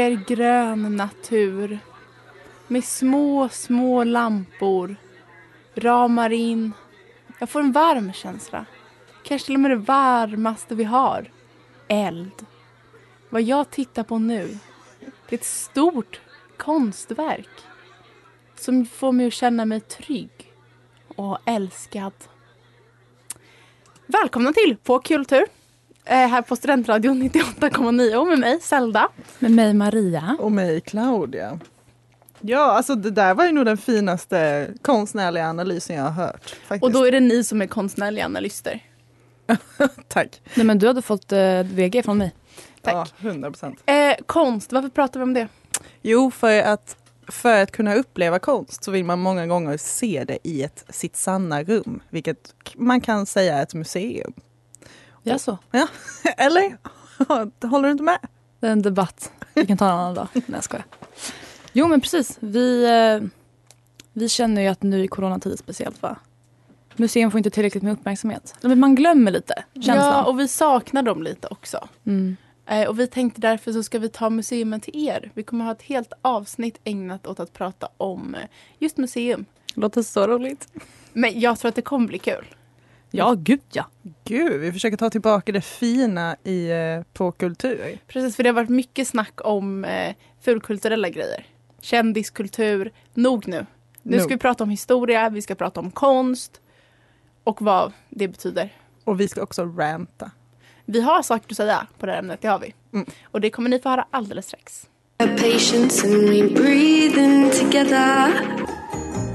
Vacker grön natur. Med små, små lampor. Ramar in. Jag får en varm känsla. Kanske till och med det varmaste vi har. Eld. Vad jag tittar på nu. Det är ett stort konstverk. Som får mig att känna mig trygg. Och älskad. Välkomna till På kultur här på Studentradion 98,9 och med mig Zelda. Med mig Maria. Och mig Claudia. Ja, alltså det där var ju nog den finaste konstnärliga analysen jag har hört. Faktiskt. Och då är det ni som är konstnärliga analyster. Tack. Nej men du hade fått eh, VG från mig. Tack. Ja, 100 procent. Eh, konst, varför pratar vi om det? Jo, för att, för att kunna uppleva konst så vill man många gånger se det i ett, sitt sanna rum. Vilket man kan säga är ett museum. Ja, så. Ja, eller? Håller du inte med? Det är en debatt. Vi kan ta en annan dag. Nej jag skojar. Jo men precis. Vi, eh, vi känner ju att nu i coronatid speciellt va? Museum får inte tillräckligt med uppmärksamhet. Men Man glömmer lite känslan. Ja, och vi saknar dem lite också. mm. Eh, och vi tänkte därför så ska vi ta museum till er. Vi kommer ha ett helt avsnitt ägnat åt att prata om eh, just museum. Låter så roligt. Men jag tror att det kommer bli kul. Ja, gud ja. Gud, vi försöker ta tillbaka det fina i, eh, på kultur. Precis, för det har varit mycket snack om eh, fulkulturella grejer. Kändiskultur. Nog nu. Nu Nog. ska vi prata om historia, vi ska prata om konst och vad det betyder. Och vi ska också ranta. Vi har saker att säga på det här ämnet, det har vi. Mm. Och det kommer ni få höra alldeles strax.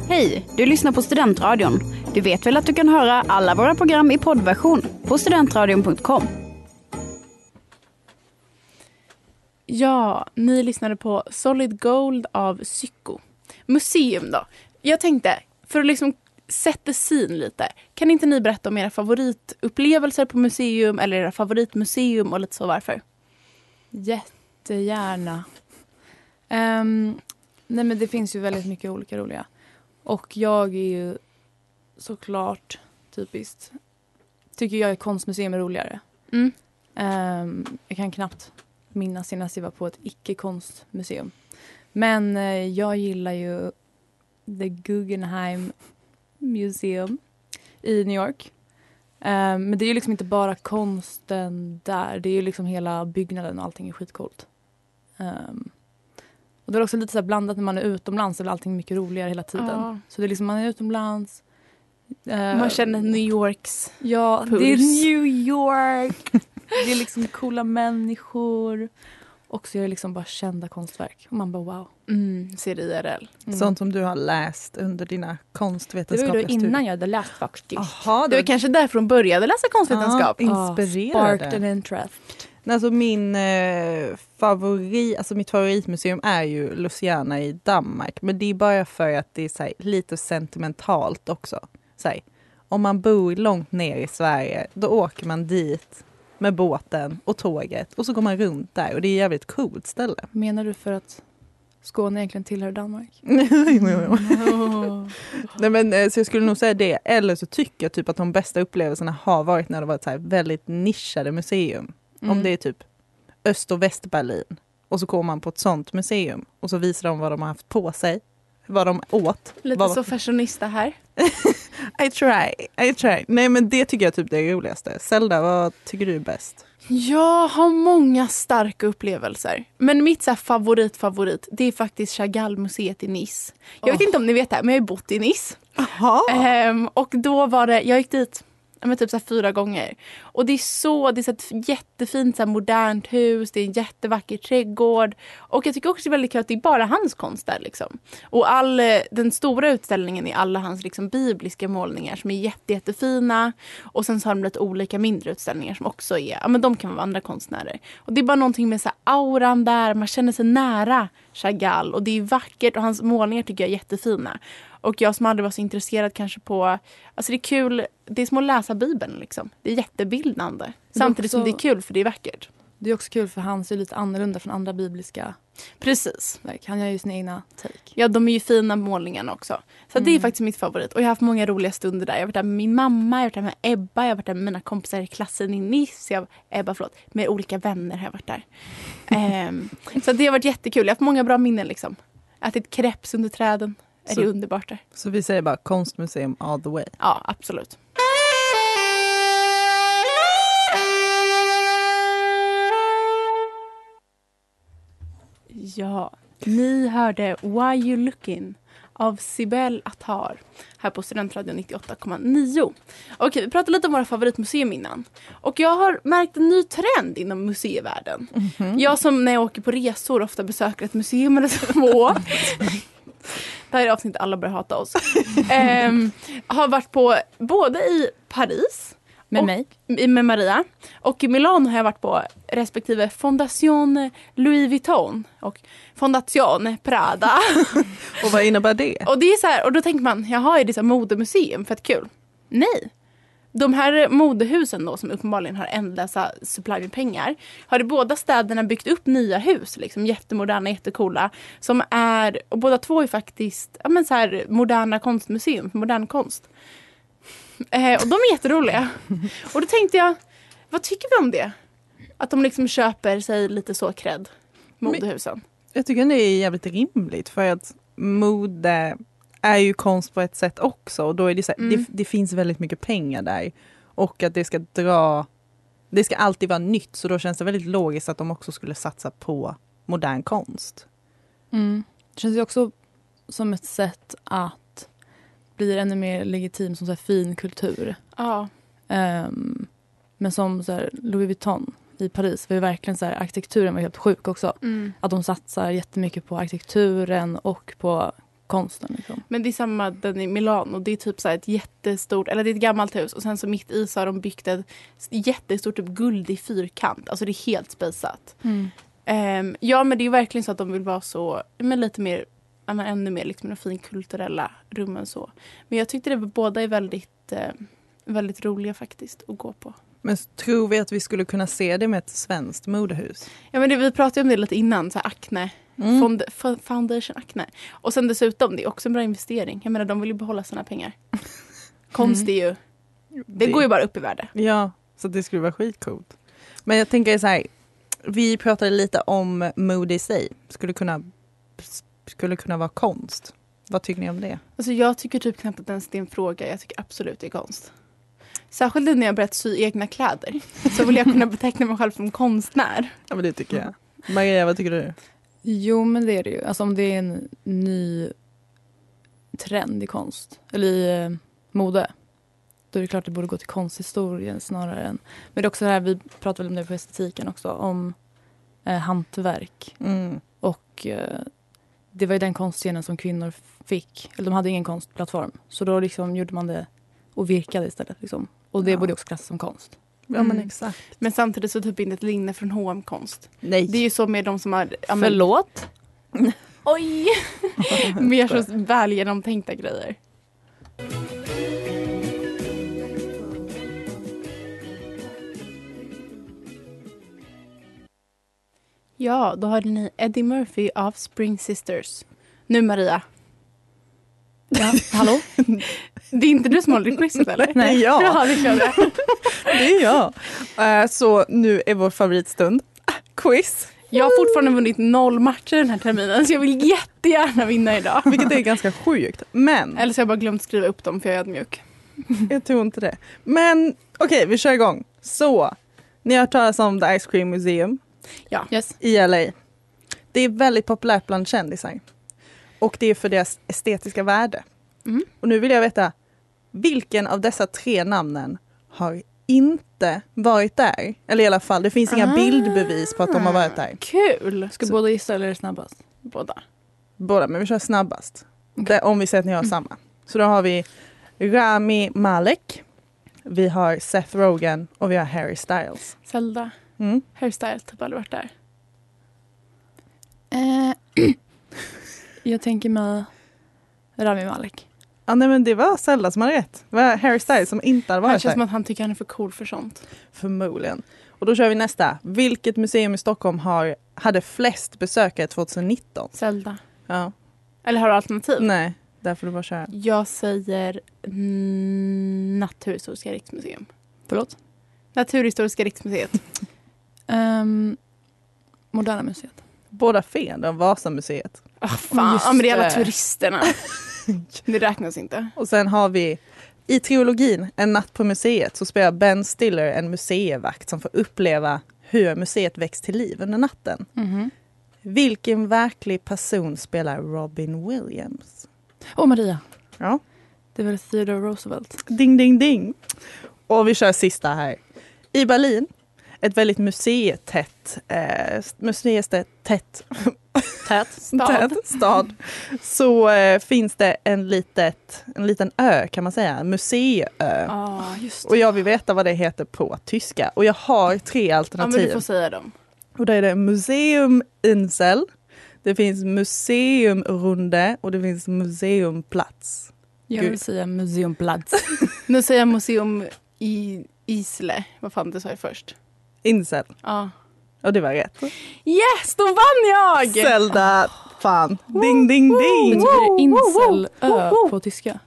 Hej, du lyssnar på Studentradion. Du vet väl att du kan höra alla våra program i poddversion på studentradion.com. Ja, ni lyssnade på Solid Gold av Syko. Museum då? Jag tänkte, för att liksom sätta scene lite. Kan inte ni berätta om era favoritupplevelser på museum eller era favoritmuseum och lite så varför? Jättegärna. Ehm, nej men det finns ju väldigt mycket olika roliga. Och jag är ju såklart typiskt tycker jag att konstmuseum är roligare. Mm. Ehm, jag kan knappt minnas senast jag var på ett icke-konstmuseum. Men eh, jag gillar ju The Guggenheim Museum i New York. Ehm, men det är ju liksom inte bara konsten där. Det är ju liksom hela byggnaden och allting är skitcoolt. Ehm, och det är också lite så här blandat när man är utomlands. Är allting mycket roligare hela tiden. Ja. Så det är liksom man är utomlands. Eh, Man känner New Yorks Ja, puls. det är New York. det är liksom coola människor. Och så är det liksom bara kända konstverk. Och man bara wow. mm, ser IRL. Mm. Sånt som du har läst under dina det var konstvetenskapliga ju då innan jag hade läst faktiskt. Jaha, Det var kanske därför hon började läsa konstvetenskap. Ja, inspirerade. Sparked an interest. Alltså min eh, favorit, alltså mitt favoritmuseum är ju Luciana i Danmark. Men det är bara för att det är så här, lite sentimentalt också. Här, om man bor långt ner i Sverige, då åker man dit med båten och tåget och så går man runt där och det är ett jävligt coolt ställe. Menar du för att Skåne egentligen tillhör Danmark? Jo, jo. Nej, men, eh, så jag skulle nog säga det. Eller så tycker jag typ att de bästa upplevelserna har varit när det varit så här väldigt nischade museum. Om Mm. det är typ Öst och Västberlin. Och så går man på ett sånt museum och så visar de vad de har haft på sig. Vad de åt. Lite vad, så fashionista här. I try, I try. Nej men det tycker jag typ det är roligaste. Zelda, vad tycker du är bäst? Jag har många starka upplevelser. Men mitt så favorit favorit det är faktiskt Chagall-museet i Nice. Jag vet Åh. inte om ni vet det här, men jag har bott i Nice. Ehm, och då var det, jag gick dit men typ så här fyra gånger. Och det är så, det är så ett jättefint så här modernt hus, det är en jättevacker trädgård. Och jag tycker också det är väldigt kul att det är bara hans konst där liksom. Och all, den stora utställningen är alla hans liksom bibliska målningar som är jätte, jättefina. Och sen så har de lite olika mindre utställningar som också är, ja men de kan vara andra konstnärer. Och det är bara någonting med så här auran där, man känner sig nära Chagall och det är vackert och hans målningar tycker jag är jättefina. Och jag som aldrig var så intresserad kanske på, alltså det är kul, det är som att läsa bibeln liksom. Det är jättebildande. Samtidigt som det är kul för det är vackert. Det är också kul för han ser lite annorlunda från andra bibliska Precis. verk. Han gör ju sina egna take. Ja, de är ju fina målningarna också. Så det är faktiskt mitt favorit. Och jag har haft många roliga stunder där. Jag har varit där med min mamma, jag har varit där med Ebba, jag har varit där med mina kompisar i klassen i Nice. Jag, Ebba, förlåt. Med olika vänner har jag varit där. Ehm, så det har varit jättekul. Jag har haft många bra minnen liksom. Ätit crepes under träden. Är Så- det underbart där? Så vi säger bara konstmuseum all the way. Ja, absolut. Ja, ni hörde Why You Looking av Sibel Attar här på Studentradion 98,9. Okej, vi pratade lite om våra favoritmuseum innan. Och jag har märkt en ny trend inom museivärlden. Jag som när jag åker på resor ofta besöker ett museum eller två. Det här är avsnittet alla börjar hata oss. Ehm, har varit på både i Paris Med och, mig. med Maria och i Milano har jag varit på respektive Fondation Louis Vuitton och Fondation Prada. Och vad innebär det? och det är så här, och då tänker man, jaha är det så modemuseum, fett kul. Nej. De här modehusen då som uppenbarligen har ändlösa supply med pengar har i båda städerna byggt upp nya hus, liksom jättemoderna, jättecoola. Som är, och båda två är faktiskt ja, men så här, moderna konstmuseum för modern konst. Eh, och de är jätteroliga. Och då tänkte jag, vad tycker vi om det? Att de liksom köper sig lite så cred, modehusen. Jag tycker det är jävligt rimligt för att mode är ju konst på ett sätt också och då är det så här, Mm. det, det finns väldigt mycket pengar där och att det ska dra det ska alltid vara nytt så då känns det väldigt logiskt att de också skulle satsa på modern konst. Mm. Det känns ju också som ett sätt att bli ännu mer legitim som så fin kultur. Ja. Ehm, men som så här, Louis Vuitton i Paris var ju verkligen så här, arkitekturen var helt sjuk också. Mm. Att de satsar jättemycket på arkitekturen och på konsten. Liksom. Men det är samma den i Milano. Det är typ så här ett jättestort, eller det är ett gammalt hus och sen så mitt i så har de byggt ett jättestort typ guldig fyrkant. Alltså det är helt spejsat. Ehm, ja men det är verkligen så att de vill vara så, men lite mer, men ännu mer liksom de finkulturella rummen så. Men jag tyckte det var, båda är väldigt, eh, väldigt roliga faktiskt att gå på. Men tror vi att vi skulle kunna se det med ett svenskt modehus? Ja men det, vi pratade om det lite innan, så här Acne. Mm. Fond, Foundation Acne. Och sen dessutom, det är också en bra investering. Jag menar de vill ju behålla sina pengar. Konst är ju, det, går ju bara upp i värde. Ja, så det skulle vara skitcoolt. Men jag tänker så här, vi pratade lite om mode i sig. Skulle kunna, skulle kunna vara konst. Vad tycker ni om det? Alltså jag tycker typ knappt att ens det är en fråga. Jag tycker absolut det är konst. Särskilt när jag börjat sy egna kläder. Så vill jag kunna beteckna mig själv som konstnär. Ja men det tycker jag. Maria, vad tycker du? Jo, men det är det ju. Alltså om det är en ny trend i konst, eller i eh, mode, då är det klart att det borde gå till konsthistorien snarare än... Men det är också det här, vi pratade väl om det på estetiken också, om eh, hantverk. Mm. Och eh, det var ju den konstscenen som kvinnor fick, eller de hade ingen konstplattform. Så då liksom gjorde man det och virkade istället. Liksom. Och det Ja. borde också klassas som konst. Ja men Mm. exakt. Men samtidigt så typ inte ett linne från H&M konst. Nej. Det är ju så med de som har... ja, men- Förlåt? Oj! Mer så väl genomtänkta grejer. Ja, då hörde ni Eddie Murphy av Spring Sisters. Nu Maria. Ja, hallå? Det är inte du som håller i quizet eller? Är jag. Ja, det är det. Det är jag. Eh, Så nu är vår favoritstund quiz. Jag har fortfarande vunnit noll matcher den här terminen så jag vill jättegärna vinna idag. Vilket är ganska sjukt. Men Eller så har jag bara glömt skriva upp dem för jag är ödmjuk. jag tror inte det. Men okej, vi kör igång. Så, ni har hört talas om The Ice Cream Museum Ja. Yes. i LA. Det är väldigt populärt bland kändisar. Och det är för deras estetiska värde. Mm. Och nu vill jag veta, vilken av dessa tre namnen har inte varit där? Eller i alla fall, det finns inga Ah. bildbevis på att de har varit där. Kul! Ska Så- båda gissa eller är det snabbast? Båda. Båda, men vi kör snabbast. Det, om vi säger att ni har samma. Så då har vi Rami Malek, vi har Seth Rogen och vi har Harry Styles. Zelda. Mm. Hairstyle, typ aldrig varit där. Eh, jag tänker mig Rami Malek. Ja, nej, men det var Zelda som hade rätt. Det var Harry Styles som inte hade Han varit känns där. som att han tycker han är för cool för sånt. Förmodligen. Och då kör vi nästa. Vilket museum i Stockholm har, hade flest besökare 2019? Zelda. Ja. Eller har du alternativ? Nej, där får du bara köra. Jag säger Naturhistoriska riksmuseum. Förlåt? Naturhistoriska riksmuseet. Um, Moderna museet. Båda fel, det var Vasamuseet. Ah, fan, Just ja, men det är alla turisterna. det räknas inte. Och sen har vi i trilogin En natt på museet så spelar Ben Stiller en museivakt som får uppleva hur museet väcks till liv under natten. Mhm. Vilken verklig person spelar Robin Williams? Och Maria. Ja. Det väl Theodore Roosevelt. Ding, ding, ding. Och vi kör sista här. I Berlin, ett väldigt museitätt, eh, museitätt tätt, Tät. Stad. tätt stad, så eh, finns det en, litet, en liten ö kan man säga, en museiö. Just Och jag vill veta vad det heter på tyska. Och jag har tre Ja, men alternativ. du får säga dem. Och då är det Museum Insel, det finns Museumrunde och det finns Museumplatz. Jag Gud. vill säga Museumplats. Nu säger jag museum i Isle. Vad fan det sa först. Insel. Ja. Och det var rätt. Yes, då vann jag! Zelda, fan. Ding, ding, ding. Betyder det incel-ö på tyska?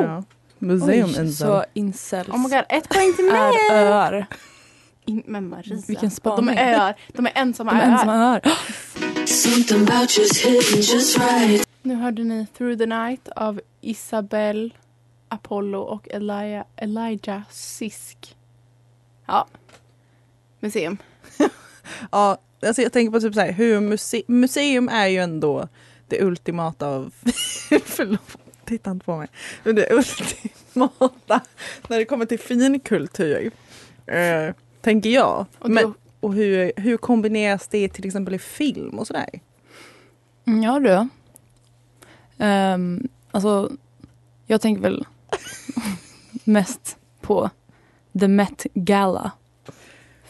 Ja. Museum Oj, Insel. Så incels Oh my god, ett poäng till mig! är öar. In, men Maria, Vilken de spaning. är öar. De är ensamma De öar. ensamma öar. Nu hörde ni Through the Night av Isabelle Apollo och Elijah, Elijah Sisk. Ja. Museum. Ja, alltså jag tänker på typ så här, hur muse museum är ju ändå det ultimata av... Förlåt, titta inte på mig. Det ultimata när det kommer till finkultur. Eh, tänker jag. Och Men, och hur, hur kombineras det till exempel i film och sådär? Ja du. Um, alltså, jag tänker väl mest på The Met Gala.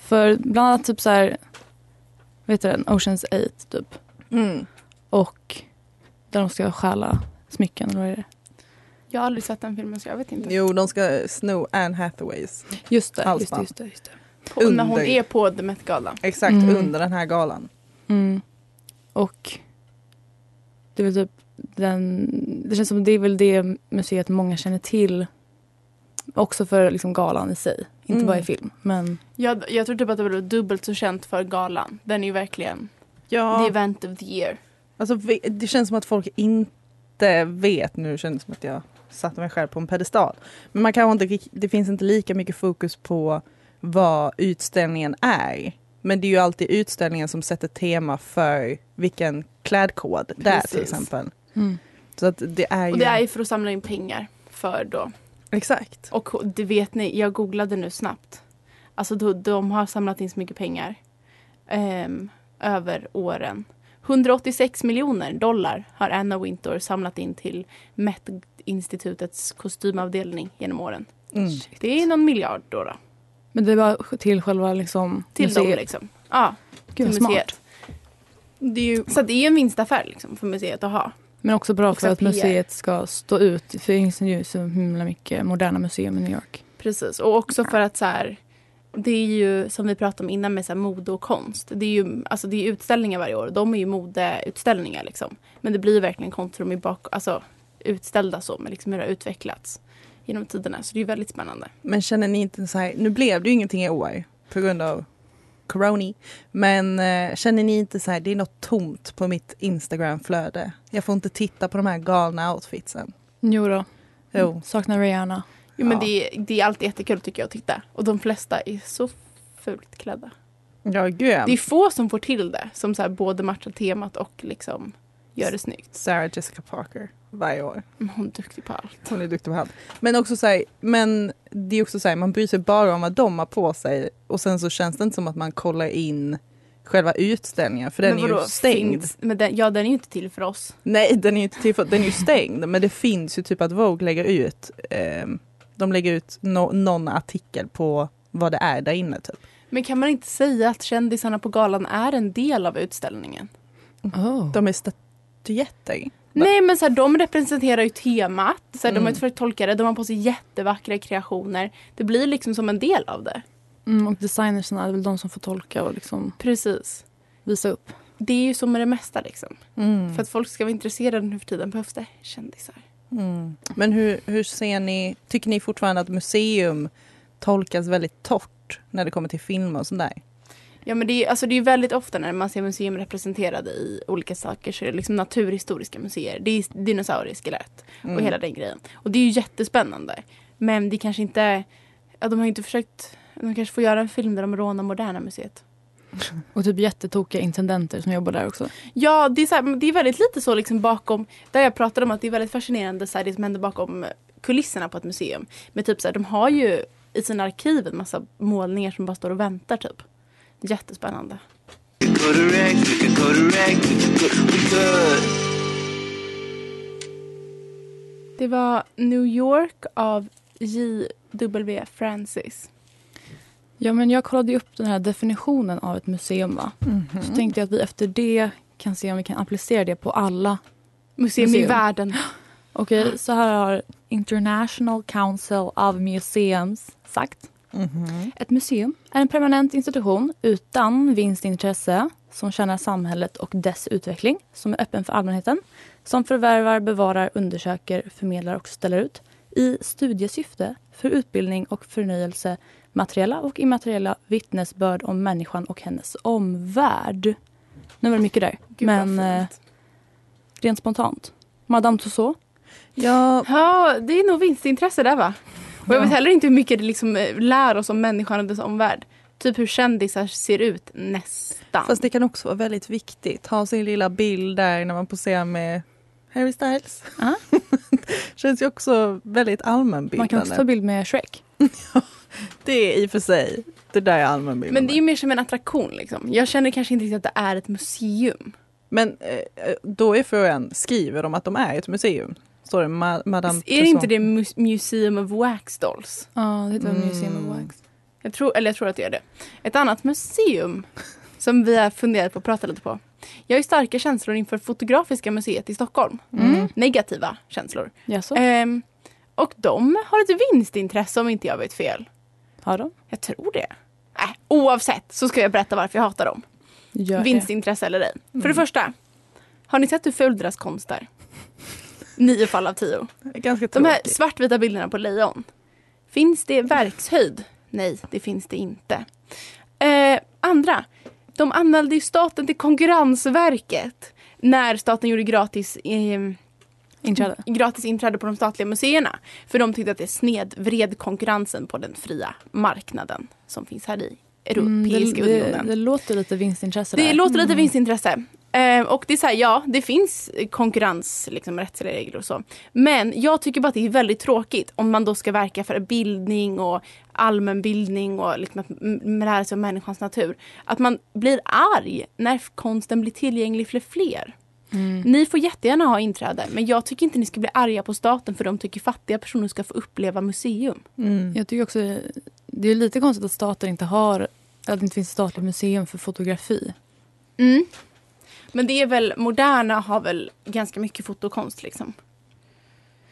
För bland annat typ så här, vet du den, Oceans 8 typ. Mm. Och där de ska stjäla smycken, eller vad är det? jag har aldrig sett den filmen så jag vet inte. Jo, de ska sno Anne Hathaways. Just det, just det, Halsband. just det. Just det. På, när hon är på The Met Gala. Exakt, Mm. under den här galan. Mm. Och det är väl typ den, det känns som det är väl det museet många känner till. Också för liksom galan i sig, inte Mm. bara i film. Men Jag, jag tror typ att det var dubbelt så känt för galan. Den är ju verkligen Ja. the event of the year. Alltså, det känns som att folk inte vet, nu känns det som att jag satte mig själv på en pedestal. Men man kanske inte, det finns inte lika mycket fokus på vad utställningen är. Men det är ju alltid utställningen som sätter tema för vilken klädkod det är till exempel. mm. Så att det är ju... Och det är ju för att samla in pengar för då. Exakt. Och det vet ni, jag googlade nu snabbt. Alltså de, de har samlat in så mycket pengar. ehm, över åren. 186 miljoner dollar har Anna Wintour samlat in till Met-institutets kostymavdelning genom åren. Mm. Det är någon miljard då. då Men det var till själva liksom till dem museet. liksom. Ja, Gud, till smart. museet. Det är ju, så det är en vinstaffär liksom, för museet att ha. Men också bra för att PR. museet ska stå ut. För det finns ju så himla mycket moderna museum i New York. Precis, och också för att så här, det är ju som vi pratade om innan med så här mode och konst. Det är ju alltså det är utställningar varje år. De är ju modeutställningar liksom. Men det blir ju verkligen konstrum i bak, alltså utställda så med liksom hur det har utvecklats genom tiderna. Så det är ju väldigt spännande. Men känner ni inte så här, nu blev det ju ingenting i år på grund av corona. Men eh, känner ni inte så här, det är något tomt på mitt Instagram-flöde. Jag får inte titta på de här galna outfitsen. Jo då. Jo. Saknar Rihanna. Jo, men Ja. det, är- det är alltid jättekul tycker jag att titta. Och de flesta är så fult klädda. Ja, gud. Det är få som får till det. Som så här både matchar temat och liksom gör det snyggt. Sarah Jessica Parker varje år. Hon är duktig på allt. Hon är duktig på allt. Men också så här, men det är också så här, man bryr sig bara om vad de har på sig och sen så känns det inte som att man kollar in själva utställningen för den Men är ju stängd. finns- Men den, ja, den är ju inte till för oss. Nej, den är ju inte till för, den är ju stängd men det finns ju typ att Vogue lägger ut eh, de lägger ut no, någon artikel på vad det är där inne typ. Men kan man inte säga att kändisarna på galan är en del av utställningen? Oh. De är statyetter. Nej men så här, de representerar ju temat. Så här, De har Mm. inte försökt tolka det. De har på sig jättevackra kreationer. Det blir liksom som en del av det. Mm, och designersna är väl de som får tolka och liksom Precis. visa upp. Det är ju som med det mesta liksom. Mm. För att folk ska vara intresserade nu för tiden behövs det kändisar. Mm. Men hur, hur ser ni, tycker ni fortfarande att museum tolkas väldigt torrt när det kommer till filmer och sånt där? Ja men det är, alltså, det är väldigt ofta när man ser museum representerade i olika saker så är det liksom naturhistoriska museer. Det är dinosaurieskelett Mm. och hela den grejen. Och det är ju jättespännande. Men det kanske inte, ja, de har inte försökt, de kanske får göra en film där de rånar Moderna museet. Och typ jättetokiga intendenter som jobbar där också. Ja, det är, så här, det är väldigt lite så liksom bakom, där jag pratade om att det är väldigt fascinerande så här, det som händer bakom kulisserna på ett museum. Men typ så här, de har ju i sina arkiv en massa målningar som bara står och väntar typ. Jättespännande. Det var New York av J.W. Francis. Ja, men jag kollade upp den här definitionen av ett museum. Va? Så tänkte jag att vi efter det kan se om vi kan applicera det på alla. Museum, i Museum. världen. Okej, så här har International Council of Museums sagt. Mhm. Ett museum är en permanent institution utan vinstintresse som tjänar samhället och dess utveckling, som är öppen för allmänheten, som förvärvar, bevarar, undersöker, förmedlar och ställer ut i studiesyfte för utbildning och förnyelse, materiella och immateriella vittnesbörd om människan och hennes omvärld. Nu var det mycket där, Gud, men eh, rent spontant. Madame Tussauds. Ja, Ja, det är nog vinstintresse där va? Och jag Ja. vet heller inte hur mycket det liksom eh, lär oss om människan och dess omvärld. Typ hur kändisar ser ut nästan. fast det kan också vara väldigt viktigt. Ha sin lilla bild där när man poserar med Harry Styles. Ja. Känns ju också väldigt allmänbildande. Man kan också ta bild med Shrek. Det är i och för sig, det där är allmänbildande. Men det är ju mer som en attraktion liksom. Jag känner kanske inte riktigt att det är ett museum. Men eh, då är frågan, skriver de att de är ett museum? Står det Ma- Madame är det inte det Mu- Museum of Wax Dolls? Ja, det heter Mm. Museum of Wax. Jag tror, eller jag tror att det är det. Ett annat museum som vi har funderat på att prata lite på. Jag har ju starka känslor inför Fotografiska museet i Stockholm. Mm. Negativa känslor. Jaså? Ehm, och de har ett vinstintresse om inte jag vet fel. Har de? Jag tror det. Äh, oavsett så ska jag berätta varför jag hatar dem. Gör Vinstintresse eller ej. För det första, har ni sett hur ful deras konst är? Nio fall av tio. Ganska De här tråkigt. svartvita bilderna på lejon. Finns det verkshöjd? Nej, det finns det inte. Eh, andra, de anmälde ju staten till Konkurrensverket när staten gjorde gratis, eh, Inträde? gratis inträde på de statliga museerna. För de tyckte att det snedvred konkurrensen på den fria marknaden som finns här i Europeiska Mm, det, unionen. det, det låter lite vinstintresse Det där. låter lite vinstintresse. Eh, och det är så här, ja, det finns konkurrens, liksom rättsliga regler och så. Men jag tycker bara att det är väldigt tråkigt om man då ska verka för bildning och allmänbildning och liksom att lära sig om människans natur. Att man blir arg när konsten blir tillgänglig för fler. Mm. Ni får jättegärna ha inträde men jag tycker inte ni ska bli arga på staten för de tycker fattiga personer ska få uppleva museum. Mm. Jag tycker också det är lite konstigt att staten inte har att det inte finns ett statligt museum för fotografi. Mm. Men det är väl, Moderna har väl ganska mycket fotokonst liksom.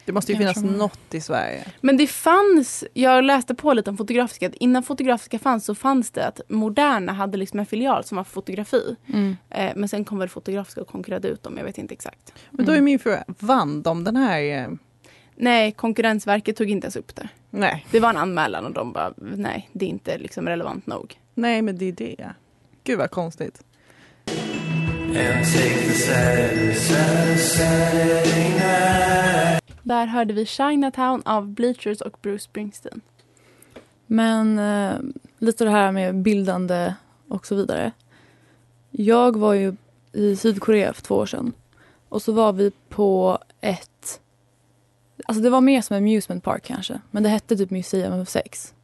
Det måste ju finnas man- något i Sverige. Men det fanns, jag läste på lite om Fotografiska, att innan Fotografiska fanns så fanns det att Moderna hade liksom en filial som var fotografi. Mm. Eh, men sen kom väl Fotografiska och konkurrerade ut dem, jag vet inte exakt. Men då är min fråga, vann de den här? eh, Nej, Konkurrensverket tog inte ens upp det. Nej, Det var en anmälan och de bara, nej det är inte liksom relevant nog. nej men det är det. Gud vad konstigt. Där hörde vi Chinatown av Bleachers och Bruce Springsteen. Men eh, lite det här med bildande och så vidare. Jag var ju i Sydkorea för två år sedan. Och så var vi på ett... Alltså det var mer som en amusement park kanske. Men det hette typ Museum of Sex.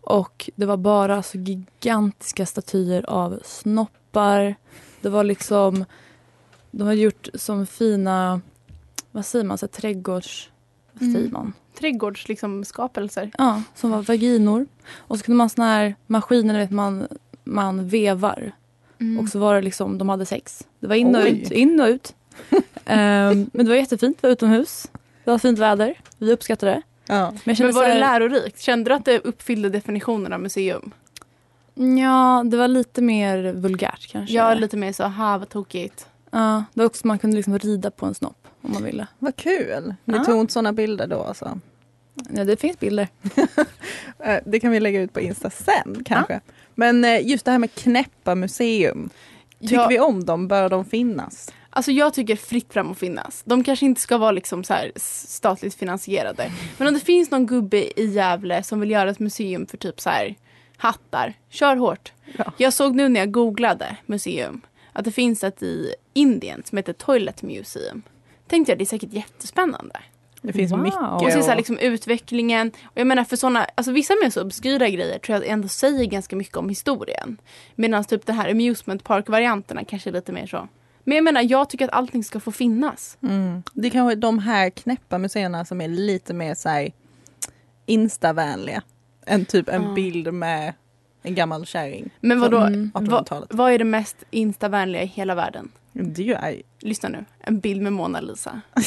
Och det var bara så gigantiska statyer av snoppar. Det var liksom... De hade gjort som fina... Vad säger man? Så här, trädgårds... Vad säger Mm. man? Trädgårds liksom skapelser. Ja, som var vaginor. Och så kunde man såna här maskiner, vet man, man vevar. Och så var det liksom, de hade sex. Det var in och Oj. ut, in och ut. Ehm, men det var jättefint, det var utomhus. Det var fint väder, vi uppskattade det. Ja. Men Men var så det här, lärorikt? Kände du att det uppfyllde definitionen av museum? Ja, det var lite mer vulgärt kanske. Ja, lite mer så, ha vad tokigt. Ja, det var också man kunde liksom rida på en snopp om man ville. Vad kul. Ni Ja. tog inte sådana bilder då alltså? Ja, det finns bilder. Eh, Det kan vi lägga ut på Insta sen kanske. Men eh, just det här med knäppa museum. Tycker Ja. vi om dem? Bör de finnas? Alltså jag tycker fritt fram att finnas. De kanske inte ska vara liksom så här statligt finansierade. Men om det finns någon gubbe i Gävle som vill göra ett museum för typ så här hattar, kör hårt. Ja. Jag såg nu när jag googlade museum att det finns ett i Indien som heter Toilet Museum. Tänkte jag det är säkert jättespännande. Det finns Wow. mycket. Och se så här, liksom utvecklingen. Och jag menar för såna, alltså vissa mer så obskyra grejer tror jag ändå säger ganska mycket om historien. Medan typ det här amusement park varianterna kanske är lite mer så. Men jag menar jag tycker att allting ska få finnas. Mm. Det är kanske de här knäppa museerna som är lite mer så här, instavänliga. Än typ en Ja. bild med en gammal kärring. Men vadå, Mm. vad, 1800-talet. vad är det mest instavänliga i hela världen? Det är ju Lyssna nu, en bild med Mona Lisa.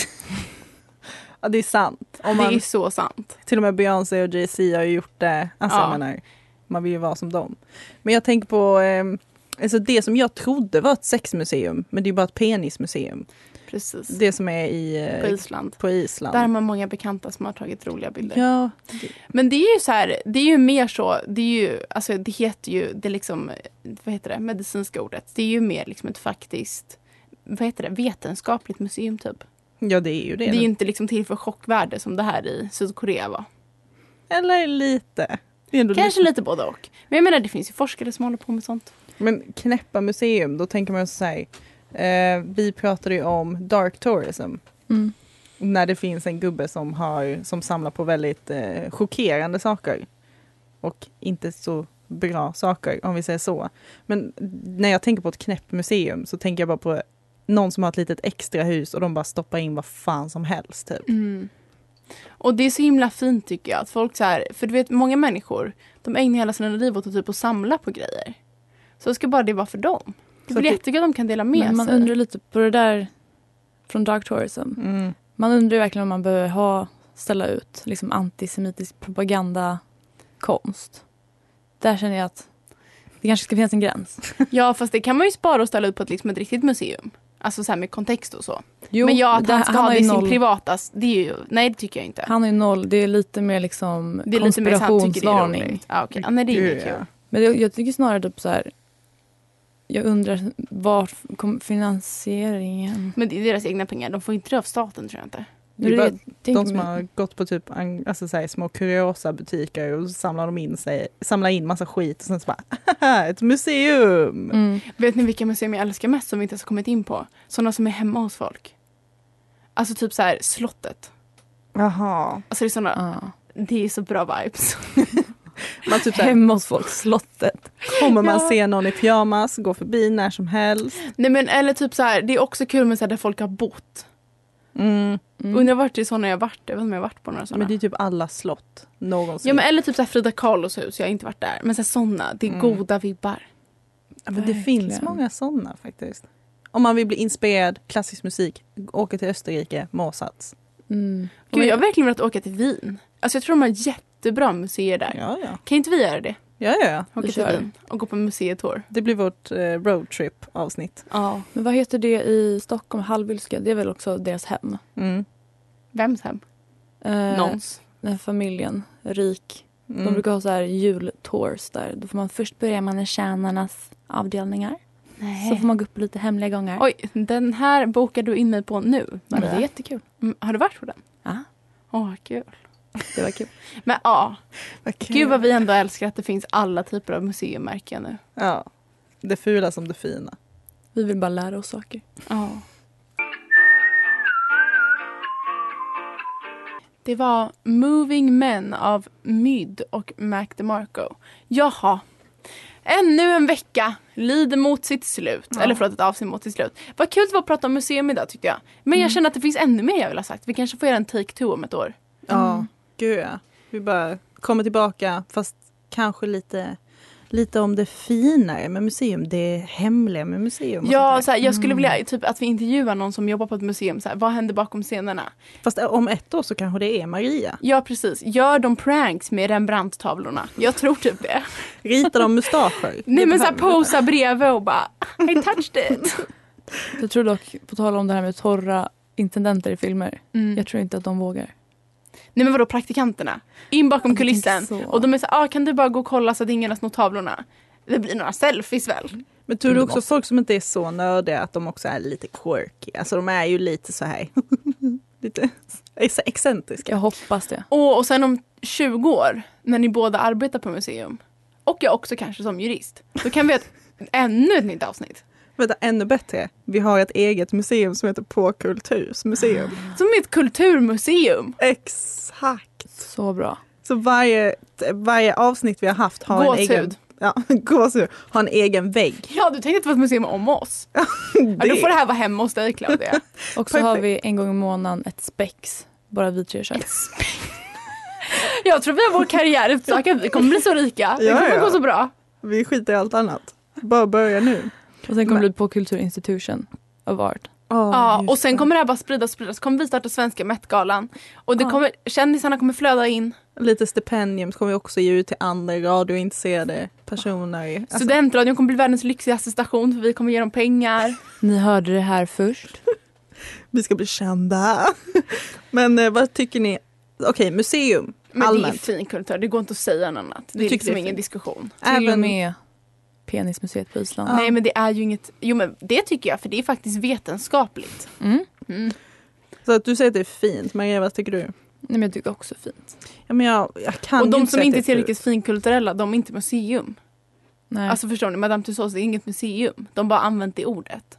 ja, det är sant. Om Det man, är så sant. Till och med Beyoncé och Jay-Z har ju gjort det. Alltså Ja. jag menar, man vill ju vara som dem. Men jag tänker på eh, alltså det som jag trodde var ett sexmuseum, men det är bara ett penismuseum. Precis. Det som är i, eh, På Island. på Island. Där har man många bekanta som har tagit roliga bilder. Ja, Men det är ju så här, det är ju mer så, det är ju, alltså det heter ju, det liksom, vad heter det, medicinska ordet. Det är ju mer liksom ett faktiskt, vad heter det, vetenskapligt museum typ. ja, det är ju det. Det är ju inte liksom till för chockvärde som det här i Sydkorea var. Eller lite. Kanske lite. lite både och. Men jag menar det finns ju forskare som håller på med sånt. Men knäppa museum, då tänker man så här. Eh, vi pratade ju om dark tourism. Mm. När det finns en gubbe som, har, som samlar på väldigt eh, chockerande saker. Och inte så bra saker, om vi säger så. Men när jag tänker på ett knäppt museum så tänker jag bara på någon som har ett litet extra hus och de bara stoppar in vad fan som helst. Typ. Mm. Och det är så himla fint tycker jag. Att folk så här, för du vet många människor, de ägnar hela sina liv åt att typ att samla på grejer. Så ska bara det vara för dem. Det är det- jättekul att de kan dela med Men man sig. undrar lite på det där från Dark Tourism. Mm. Man undrar ju verkligen om man behöver ha, ställa ut liksom antisemitisk propagandakonst. Där känner jag att det kanske ska finnas en gräns. Ja fast det kan man ju spara och ställa ut på ett, liksom ett riktigt museum. Alltså så här med kontext och så. Jo, Men ja, att det- han ska ha har det i sin noll- privata, det är ju, nej det tycker jag inte. Han har ju noll, det är lite mer liksom det är lite mer så han tycker det är. Ja, okej. ja, nej det är inget kul. ja. Men jag, jag tycker snarare typ så här. Jag undrar var kom finansieringen? Men det är deras egna pengar, de får inte det av staten tror jag inte. Det bara det de som har gått på typ alltså så här, små kuriosa-butiker och så samlar de in sig, samlar in massa skit och sen så bara "Haha, ett museum! Mm. Vet ni vilka museum jag älskar mest som vi inte ens har kommit in på? Sådana som är hemma hos folk. Alltså typ så här slottet. Jaha. Alltså det är såna, Ja. det är så bra vibes. Man typ så här, Hemma hos folk, slottet. kommer man Ja. se någon i pyjamas, gå förbi när som helst. Nej men eller typ så här, det är också kul med så här där folk har bott. Mm. Mm. Undrar vart det är sådana jag har varit, jag vet inte om jag varit på några sådana. Men det är typ alla slott någonsin. Ja men eller typ så här Frida Kahlos hus, jag har inte varit där. Men så såna, det är Mm. goda vibbar. Ja, men det finns många sådana faktiskt. Om man vill bli inspirerad, klassisk musik, åka till Österrike, Mozarts. Mm. Gud, jag har verkligen velat åka till Wien. Alltså jag tror de har jättebra museer där. Ja, ja. Kan inte vi göra det? Ja, ja, ja. Åka Vi till kör. Wien och gå på museitour. Det blir vårt eh, roadtrip avsnitt. Ja. Men vad heter det i Stockholm? Hallwylska? Det är väl också deras hem? Mm. Vems hem? Eh, Någons. Den här familjen, rik. De Mm. brukar ha så här jultours där. Då får man först börja med tjänarnas avdelningar. Så får man gå upp på lite hemliga gångar. Oj, den här bokar du in mig på nu. Men det Maria. är jättekul. Mm, Har du varit på den? Ja. Åh, kul. Det var kul. Men ja, Vad kul. gud vad vi ändå älskar att det finns alla typer av museimärken nu. Ja. Det fula som det fina. Vi vill bara lära oss saker. Ja. Det var Moving Men av Myd och Mac DeMarco. Jaha. Ännu en vecka lider mot sitt slut. Eller förlåt, ett avsnitt mot sitt slut. Vad kul det var att prata om museum idag tyckte jag. Men jag känner att det finns ännu mer jag vill ha sagt. Vi kanske får göra en take two om ett år. Ja, gud ja. Vi bara kommer tillbaka fast kanske lite, lite om det finare med museum. Det hemliga med museum. Ja, så här, jag skulle vilja typ, att vi intervjuar någon som jobbar på ett museum. Så här, vad händer bakom scenerna? Fast om ett år så kanske det är Maria. Ja, precis. Gör de pranks med Rembrandt-tavlorna? Jag tror typ det. Ritar de mustascher? Nej men behöver vi. posa bredvid och bara I touched it. Jag tror dock, på tal om det här med torra intendenter i filmer. Mm. Jag tror inte att de vågar. Nej men vadå praktikanterna? In bakom kulissen. så. Och de är såhär, ah, kan du bara gå och kolla så att ingen har snott tavlorna? Det blir några selfies väl? Men tror du också måste- folk som inte är så nördiga att de också är lite quirky? Alltså de är ju lite så här lite ex- excentriska. Jag hoppas det. Och, och sen om 20 år, när ni båda arbetar på museum. Och jag också kanske som jurist. Då kan vi ha ett, ännu ett nytt avsnitt. Vänta, ännu bättre. Vi har ett eget museum som heter På Kulturs museum. Som ett kulturmuseum. Exakt. Så bra. Så varje, varje avsnitt vi har haft har en Gåshud. egen, ja, gåshud, har en egen vägg. Ja du tänkte att det var ett museum om oss. Ja, då får det här vara hemma hos dig Claudia. Och så har vi en gång i månaden ett spex. Bara vi tre kör. Jag tror vi har vår karriär utstakad. Vi kommer bli så rika. Det Ja, kommer ja. gå så bra. Vi skiter i allt annat. Bara börja nu. Och sen kommer det bli på Kulturinstitution of Art. Ja, och sen kommer det här bara spridas och spridas. kommer vi starta svenska Met-galan. Och det Ja. kommer, kändisarna kommer flöda in. Lite stipendium kommer vi också ge ut till andra radiointresserade personer. Alltså, Studentradion kommer bli världens lyxigaste station för vi kommer ge dem pengar. Ni hörde det här först. vi ska bli kända. Men eh, vad tycker ni? Okej, museum. Men det är allmänt. fin kultur, det går inte att säga något annat. Det Du är tycker liksom det är ingen diskussion. Till och Även- med Penismuseet på Island. Nej men det är ju inget, jo men det tycker jag för det är faktiskt vetenskapligt. Mm. Mm. Så att du säger att det är fint. Maria, vad tycker du? Nej, men jag tycker också fint. Ja, men jag, jag kan Och de inte som inte är tillräckligt finkulturella, de är inte museum. Nej. Alltså förstår ni, Madame Tussauds det är inget museum. De bara använt det ordet.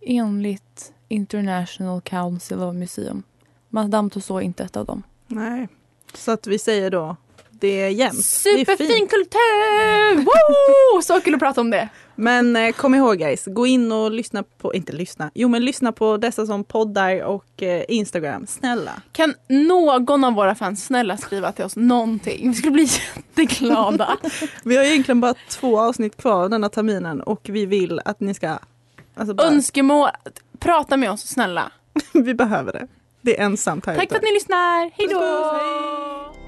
Enligt International Council of Museum. Madame Tussauds är inte ett av dem. Nej. Så att vi säger då, det är jämnt. Superfin kultur! Woo! Så kul att prata om det. Men eh, kom ihåg guys, gå in och lyssna på, inte lyssna, jo men lyssna på dessa som poddar och eh, Instagram. Snälla. Kan någon av våra fans snälla skriva till oss någonting? Vi skulle bli jätteglada. Vi har egentligen bara två avsnitt kvar denna terminen och vi vill att ni ska, alltså bara, Önskemål, prata med oss snälla. vi behöver det. Det är ensamt här Tack ute. för att ni lyssnar. Hej Puss, puss, då!